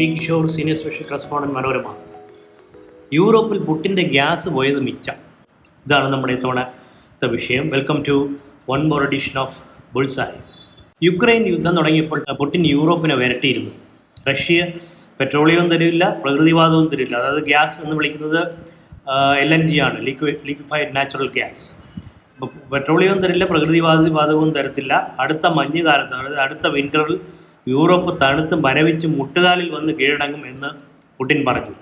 P Kishore senior special correspondent Manorama. യൂറോപ്പിൽ പുട്ടിന്റെ gas പോയത് മിച്ചം. ഇതാണ് നമ്മുടെ ഇത്തവണത്തെ വിഷയം. Welcome to one more edition of bullseye Ukraine യുദ്ധം തുടങ്ങിയപ്പോൾ പുട്ടിൻ യൂറോപ്പിനെ വരട്ടിയിരുന്നു. റഷ്യ പെട്രോളിയവും തരില്ല പ്രകൃതിവാദവും തരില്ല അതായത് ഗ്യാസ് എന്ന് വിളിക്കുന്നത് എൽ എൻ ജി ആണ് ലിക്വി ലിക്വിഫൈഡ് നാച്ചുറൽ ഗ്യാസ് പെട്രോളിയവും തരില്ല പ്രകൃതിവാദ വാതകവും തരത്തില്ല. അടുത്ത മഞ്ഞുകാലത്ത് അതായത് അടുത്ത വിന്ററിൽ യൂറോപ്പ് തണുത്ത് മരവിച്ച് മുട്ടുകാലിൽ വന്ന് കീഴടങ്ങും എന്ന് പുടിൻ പറഞ്ഞു.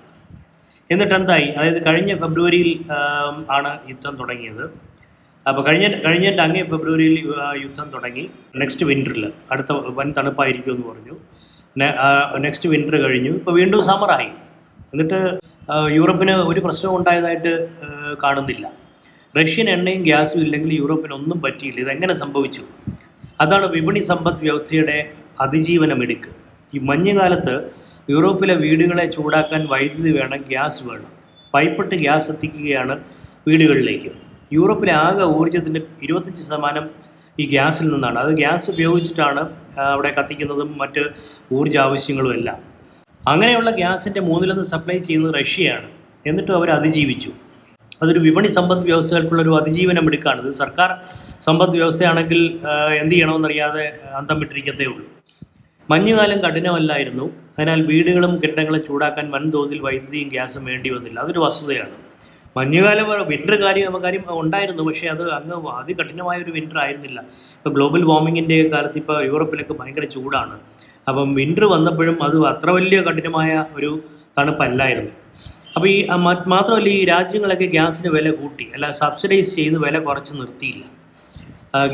എന്നിട്ട് എന്തായി അതായത് കഴിഞ്ഞ ഫെബ്രുവരിയിൽ ആണ് യുദ്ധം തുടങ്ങിയത്. അപ്പോൾ കഴിഞ്ഞ കഴിഞ്ഞിട്ട് അങ്ങേ ഫെബ്രുവരിയിൽ യുദ്ധം തുടങ്ങി. നെക്സ്റ്റ് വിന്ററിൽ അടുത്ത വൻ തണുപ്പായിരിക്കും എന്ന് പറഞ്ഞു. നെക്സ്റ്റ് വിന്റർ കഴിഞ്ഞു. ഇപ്പോൾ വീണ്ടും സമ്മറായി എന്നിട്ട് യൂറോപ്പിന് ഒരു പ്രശ്നവും ഉണ്ടായതായിട്ട് കാണുന്നില്ല. റഷ്യൻ എണ്ണയും ഗ്യാസും ഇല്ലെങ്കിൽ യൂറോപ്പിന് ഒന്നും പറ്റിയില്ല. ഇതെങ്ങനെ സംഭവിച്ചു? അതാണ് വിപണി സമ്പദ് വ്യവസ്ഥയുടെ അതിജീവനമെടുക്ക്. ഈ മഞ്ഞുകാലത്ത് യൂറോപ്പിലെ വീടുകളെ ചൂടാക്കാൻ വൈദ്യുതി വേണം ഗ്യാസ് വേണം. പൈപ്പിട്ട് ഗ്യാസ് എത്തിക്കുകയാണ് വീടുകളിലേക്ക്. യൂറോപ്പിലെ ആകെ ഊർജത്തിന്റെ ഇരുപത്തഞ്ച് ശതമാനം ഈ ഗ്യാസിൽ നിന്നാണ്. അത് ഗ്യാസ് ഉപയോഗിച്ചിട്ടാണ് അവിടെ കത്തിക്കുന്നതും മറ്റ് ഊർജ ആവശ്യങ്ങളും എല്ലാം. അങ്ങനെയുള്ള ഗ്യാസിന്റെ മൂന്നിലൊന്ന് സപ്ലൈ ചെയ്യുന്നത് റഷ്യയാണ്. എന്നിട്ടും അവർ അതിജീവിച്ചു. അതൊരു വിപണി സമ്പദ് വ്യവസ്ഥകൾക്കുള്ള ഒരു അതിജീവനം എടുക്കുകയാണ് ഇത് സർക്കാർ സമ്പദ് വ്യവസ്ഥയാണെങ്കിൽ എന്ത് ചെയ്യണമെന്നറിയാതെ അന്തം വിട്ടിരിക്കത്തേ ഉള്ളൂ. മഞ്ഞുകാലം കഠിനമല്ലായിരുന്നു. അതിനാൽ വീടുകളും കെട്ടിടങ്ങളും ചൂടാക്കാൻ വൻതോതിൽ വൈദ്യുതിയും ഗ്യാസും വേണ്ടി വന്നില്ല. അതൊരു വസ്തുതയാണ്. മഞ്ഞുകാലം വിന്റർ കാര്യം കാര്യം ഉണ്ടായിരുന്നു. പക്ഷേ അത് അങ്ങ് അതികഠിനമായ ഒരു വിന്റർ ആയിരുന്നില്ല. ഇപ്പോൾ ഗ്ലോബൽ വാർമിങ്ങിന്റെ കാലത്ത് ഇപ്പോൾ യൂറോപ്പിലൊക്കെ ഭയങ്കര ചൂടാണ്. അപ്പം വിന്റർ വന്നപ്പോഴും അത് അത്ര വലിയ കഠിനമായ ഒരു തണുപ്പല്ലായിരുന്നു. അപ്പോൾ ഈ മാത്രമല്ല ഈ രാജ്യങ്ങളൊക്കെ ഗ്യാസിന് വില കൂട്ടി. അല്ല സബ്സിഡൈസ് ചെയ്ത് വില കുറച്ച് നിർത്തിയില്ല.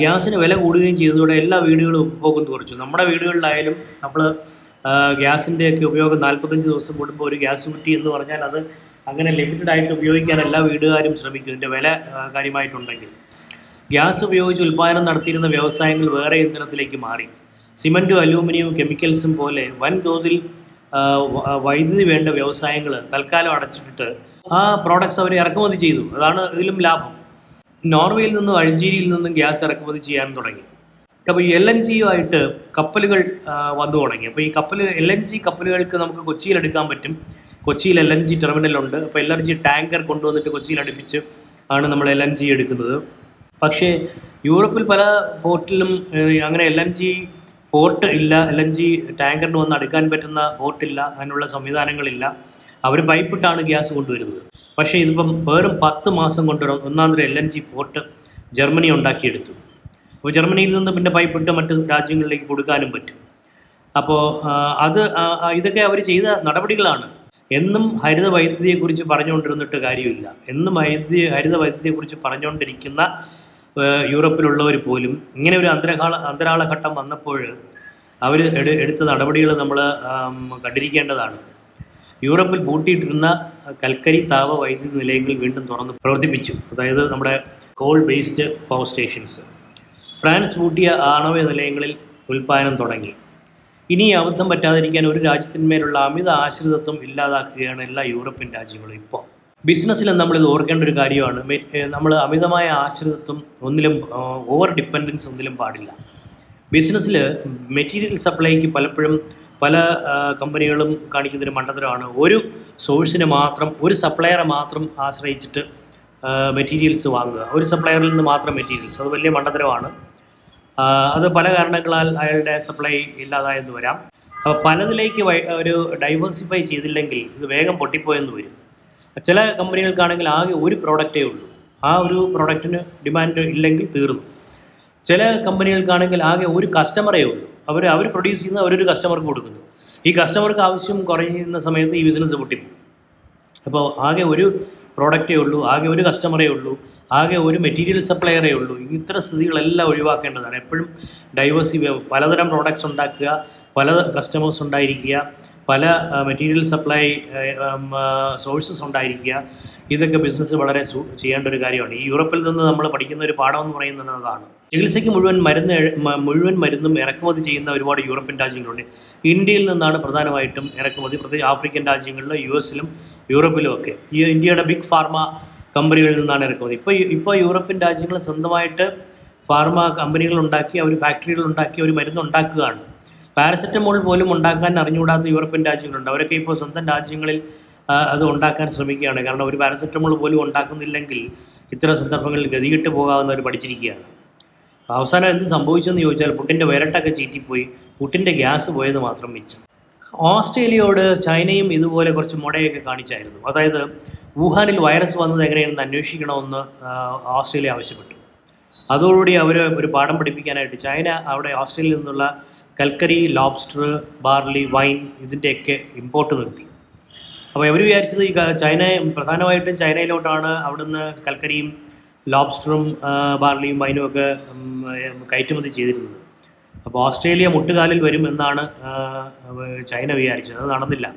ഗ്യാസിന് വില കൂടുകയും ചെയ്തതോടെ എല്ലാ വീടുകളും ഉപഭോഗം കുറച്ചു. നമ്മുടെ വീടുകളിലായാലും നമ്മൾ ഗ്യാസിന്റെ ഒക്കെ ഉപയോഗം നാൽപ്പത്തഞ്ച് ദിവസം കൂടുമ്പോൾ ഒരു ഗ്യാസ് കുറ്റി എന്ന് പറഞ്ഞാൽ അത് അങ്ങനെ ലിമിറ്റഡ് ആയിട്ട് ഉപയോഗിക്കാൻ എല്ലാ വീടുകാരും ശ്രമിക്കും. ഇതിന്റെ വില കാര്യമായിട്ടുണ്ടെങ്കിൽ. ഗ്യാസ് ഉപയോഗിച്ച് ഉൽപ്പാദനം നടത്തിയിരുന്ന വ്യവസായങ്ങൾ വേറെ ഇന്ധനത്തിലേക്ക് മാറി. സിമന്റും അലൂമിനിയവും കെമിക്കൽസും പോലെ വൻതോതിൽ വൈദ്യുതി വേണ്ട വ്യവസായങ്ങൾ തൽക്കാലം അടച്ചിട്ടിട്ട് ആ പ്രോഡക്ട്സ് അവർ ഇറക്കുമതി ചെയ്തു. അതാണ് ഇതിലും ലാഭം. നോർവേയിൽ നിന്നും അൾജീരിയയിൽ നിന്നും ഗ്യാസ് ഇറക്കുമതി ചെയ്യാൻ തുടങ്ങി. അപ്പോൾ ഈ എൽ എൻ ജിയുമായിട്ട് കപ്പലുകൾ വന്നു തുടങ്ങി. അപ്പോൾ ഈ കപ്പൽ എൽ എൻ ജി കപ്പലുകൾക്ക് നമുക്ക് കൊച്ചിയിൽ എടുക്കാൻ പറ്റും. കൊച്ചിയിൽ എൽ എൻ ജി ടെർമിനലുണ്ട് അപ്പോൾ എൽ എൻ ജി ടാങ്കർ കൊണ്ടുവന്നിട്ട് കൊച്ചിയിൽ അടുപ്പിച്ച് ആണ് നമ്മൾ എൽ എൻ ജി എടുക്കുന്നത്. പക്ഷേ യൂറോപ്പിൽ പല പോർട്ടിലും അങ്ങനെ എൽ എൻ ജി പോർട്ട് ഇല്ല എൽ എൻ ജി ടാങ്കറിന് വന്ന് അടുക്കാൻ പറ്റുന്ന പോർട്ടില്ല അതിനുള്ള സംവിധാനങ്ങളില്ല. അവർ പൈപ്പിട്ടാണ് ഗ്യാസ് കൊണ്ടുവരുന്നത്. പക്ഷേ ഇതിപ്പം വെറും പത്ത് മാസം കൊണ്ട് തരം L N G port Germany ഉണ്ടാക്കിയെടുത്തു. അപ്പോൾ ജർമ്മനിയിൽ നിന്ന് പിന്നെ പൈപ്പിട്ട് മറ്റു രാജ്യങ്ങളിലേക്ക് കൊടുക്കാനും പറ്റും. അപ്പോൾ അത് ഇതൊക്കെ അവർ ചെയ്ത നടപടികളാണ്. എന്നും ഹരിത വൈദ്യുതിയെക്കുറിച്ച് പറഞ്ഞുകൊണ്ടിരുന്നിട്ട് കാര്യമില്ല. എന്നും വൈദ്യുതി ഹരിത വൈദ്യുതിയെക്കുറിച്ച് പറഞ്ഞുകൊണ്ടിരിക്കുന്ന യൂറോപ്പിലുള്ളവർ പോലും ഇങ്ങനെ ഒരു അന്തരാള ഘട്ടം വന്നപ്പോൾ അവർ എടുത്ത നടപടികൾ നമ്മൾ കണ്ടിരിക്കേണ്ടതാണ്. യൂറോപ്പിൽ പൂട്ടിയിട്ടിരുന്ന കൽക്കരി താപ വൈദ്യുതി നിലയങ്ങൾ വീണ്ടും തുറന്ന് പ്രവർത്തിപ്പിച്ചു. അതായത് നമ്മുടെ coal based power stations France പൂട്ടിയ ആണവ നിലയങ്ങളിൽ ഉൽപ്പാദനം തുടങ്ങി. ഇനി അബദ്ധം പറ്റാതിരിക്കാൻ ഒരു രാജ്യത്തിന്മേലുള്ള അമിത ആശ്രിതത്വം ഇല്ലാതാക്കുകയാണ് എല്ലാ യൂറോപ്യൻ രാജ്യങ്ങളും ഇപ്പോൾ ബിസിനസ്സിൽ നമ്മൾ ഇത് ഓർക്കേണ്ട ഒരു കാര്യമാണ്. നമ്മൾ അമിതമായ ആശ്രിതത്വം ഒന്നിലും ഓവർ ഡിപ്പെൻഡൻസ് ഒന്നിലും പാടില്ല. ബിസിനസ്സിൽ മെറ്റീരിയൽ സപ്ലൈക്ക് പലപ്പോഴും പല കമ്പനികളും കാണിക്കുന്നൊരു മണ്ടത്തരമാണ്. ഒരു സോഴ്സിനെ മാത്രം ഒരു സപ്ലയറെ മാത്രം ആശ്രയിച്ചിട്ട് മെറ്റീരിയൽസ് വാങ്ങുക. ഒരു സപ്ലയറിൽ നിന്ന് മാത്രം മെറ്റീരിയൽസ്. അത് വലിയ മണ്ടത്തരമാണ്. അത് പല കാരണങ്ങളാൽ അയാളുടെ സപ്ലൈ ഇല്ലാതായെന്ന് വരാം. അപ്പോൾ പലതിലേക്ക് ഒരു ഡൈവേഴ്സിഫൈ ചെയ്തില്ലെങ്കിൽ ഇത് വേഗം പൊട്ടിപ്പോയെന്ന് വരും. ചില കമ്പനികൾക്കാണെങ്കിൽ ആകെ ഒരു പ്രോഡക്റ്റേ ഉള്ളൂ. ആ ഒരു പ്രോഡക്റ്റിന് ഡിമാൻഡ് ഇല്ലെങ്കിൽ തീർന്നു. ചില കമ്പനികൾക്കാണെങ്കിൽ ആകെ ഒരു കസ്റ്റമറേ ഉള്ളൂ. അവർ അവർ പ്രൊഡ്യൂസ് ചെയ്യുന്ന അവരൊരു കസ്റ്റമർക്ക് കൊടുക്കുന്നു. ഈ കസ്റ്റമർക്ക് ആവശ്യം കുറയുന്ന സമയത്ത് ഈ ബിസിനസ് പൊട്ടിപ്പോകും. അപ്പോൾ ആകെ ഒരു പ്രോഡക്റ്റേ ഉള്ളൂ ആകെ ഒരു കസ്റ്റമറേ ഉള്ളൂ ആകെ ഒരു മെറ്റീരിയൽ സപ്ലയറേ ഉള്ളൂ. ഇത്തരം സ്ഥിതികളെല്ലാം ഒഴിവാക്കേണ്ടതാണ്. എപ്പോഴും ഡൈവേഴ്സി പലതരം പ്രോഡക്ട്സ് ഉണ്ടാക്കുക പല കസ്റ്റമേഴ്സ് ഉണ്ടായിരിക്കുക പല മെറ്റീരിയൽ സപ്ലൈ സോഴ്സസ് ഉണ്ടായിരിക്കുക. ഇതൊക്കെ ബിസിനസ് വളരെ ചെയ്യേണ്ട ഒരു കാര്യമാണ്. ഈ യൂറോപ്പിൽ നിന്ന് നമ്മൾ പഠിക്കുന്ന ഒരു പാഠം എന്ന് പറയുന്നത് അതാണ്. ചികിത്സയ്ക്ക് മുഴുവൻ മരുന്ന് മുഴുവൻ മരുന്നും ഇറക്കുമതി ചെയ്യുന്ന ഒരുപാട് യൂറോപ്യൻ രാജ്യങ്ങളുണ്ട്. ഇന്ത്യയിൽ നിന്നാണ് പ്രധാനമായിട്ടും ഇറക്കുമതി. പ്രത്യേകിച്ച് ആഫ്രിക്കൻ രാജ്യങ്ങളിലും യു എസിലും യൂറോപ്പിലും ഒക്കെ. ഈ ഇന്ത്യയുടെ ബിഗ് ഫാർമ കമ്പനികളിൽ നിന്നാണ് ഇറക്കുമതി. ഇപ്പോൾ ഇപ്പോൾ യൂറോപ്യൻ രാജ്യങ്ങൾ സ്വന്തമായിട്ട് ഫാർമ കമ്പനികൾ ഉണ്ടാക്കി അവർ ഫാക്ടറികൾ ഉണ്ടാക്കി അവർ മരുന്ന് ഉണ്ടാക്കുകയാണ്. പാരസെറ്റമോൾ പോലും ഉണ്ടാക്കാൻ അറിഞ്ഞുകൂടാത്ത യൂറോപ്യൻ രാജ്യങ്ങളുണ്ട്. അവരൊക്കെ ഇപ്പോൾ സ്വന്തം രാജ്യങ്ങളിൽ അത് ഉണ്ടാക്കാൻ ശ്രമിക്കുകയാണ്. കാരണം ഒരു പാരസെറ്റമോൾ പോലും ഉണ്ടാക്കുന്നില്ലെങ്കിൽ ഇത്തരം സന്ദർഭങ്ങളിൽ ഗതികെട്ട് പോകാവുന്ന ഒരു പഠിച്ചിരിക്കുകയാണ്. അവസാനം എന്ത് സംഭവിച്ചെന്ന് ചോദിച്ചാൽ പുട്ടിന്റെ വിരട്ടൊക്കെ ചീറ്റിപ്പോയി. പുട്ടിന്റെ ഗ്യാസ് പോയത് മാത്രം മിച്ചം. ഓസ്ട്രേലിയയോട് ചൈനയും ഇതുപോലെ കുറച്ച് മുടയൊക്കെ കാണിച്ചായിരുന്നു. അതായത് വുഹാനിൽ വൈറസ് വന്നത് എങ്ങനെയാണെന്ന് അന്വേഷിക്കണമെന്ന് ഓസ്ട്രേലിയ ആവശ്യപ്പെട്ടു. അതോടുകൂടി അവർ ഒരു പാഠം പഠിപ്പിക്കാനായിട്ട് ചൈന അവിടെ ഓസ്ട്രേലിയയിൽ നിന്നുള്ള കൽക്കരി ലോബ്സ്റ്റർ ബാർലി വൈൻ ഇതിന്റെയൊക്കെ ഇമ്പോർട്ട് നിർത്തി അപ്പോൾ ഇവർ വിചാരിച്ചത് ഈ ചൈന പ്രധാനമായിട്ടും ചൈനയിലോട്ടാണ് അവിടുന്ന് കൽക്കരിയും ലോബ്സ്റ്ററും ബാർലിയും വൈനും ഒക്കെ കയറ്റുമതി ചെയ്തിരുന്നത്. അപ്പോൾ ഓസ്ട്രേലിയ മുട്ടുകാലിൽ വരും എന്നാണ് ചൈന വിചാരിച്ചത്. അത് നടന്നില്ല.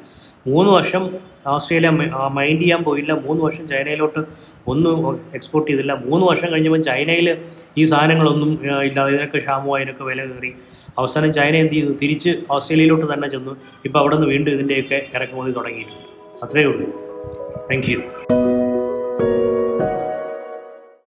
മൂന്ന് വർഷം ഓസ്ട്രേലിയ മൈൻഡ് ചെയ്യാൻ പോയില്ല. മൂന്ന് വർഷം ചൈനയിലോട്ട് ഒന്നും എക്സ്പോർട്ട് ചെയ്തില്ല. മൂന്ന് വർഷം കഴിഞ്ഞപ്പോൾ ചൈനയിൽ ഈ സാധനങ്ങളൊന്നും ഇല്ലാതെ ഇതിനൊക്കെ ക്ഷാമമായി ഇതിനൊക്കെ വില കയറി. അവസാനം ചൈന എന്ത് ചെയ്തു? തിരിച്ച് ഓസ്ട്രേലിയയിലോട്ട് തന്നെ ചെന്നു. ഇപ്പോൾ അവിടെ നിന്ന് വീണ്ടും ഇതിന്റെയൊക്കെ ഇറക്കുമതി തുടങ്ങിയിട്ടുണ്ട്. അത്രയേ ഉള്ളൂ. Thank you